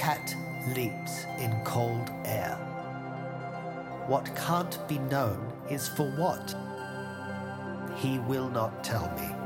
cat leaps in cold air. What can't be known is for what? He will not tell me.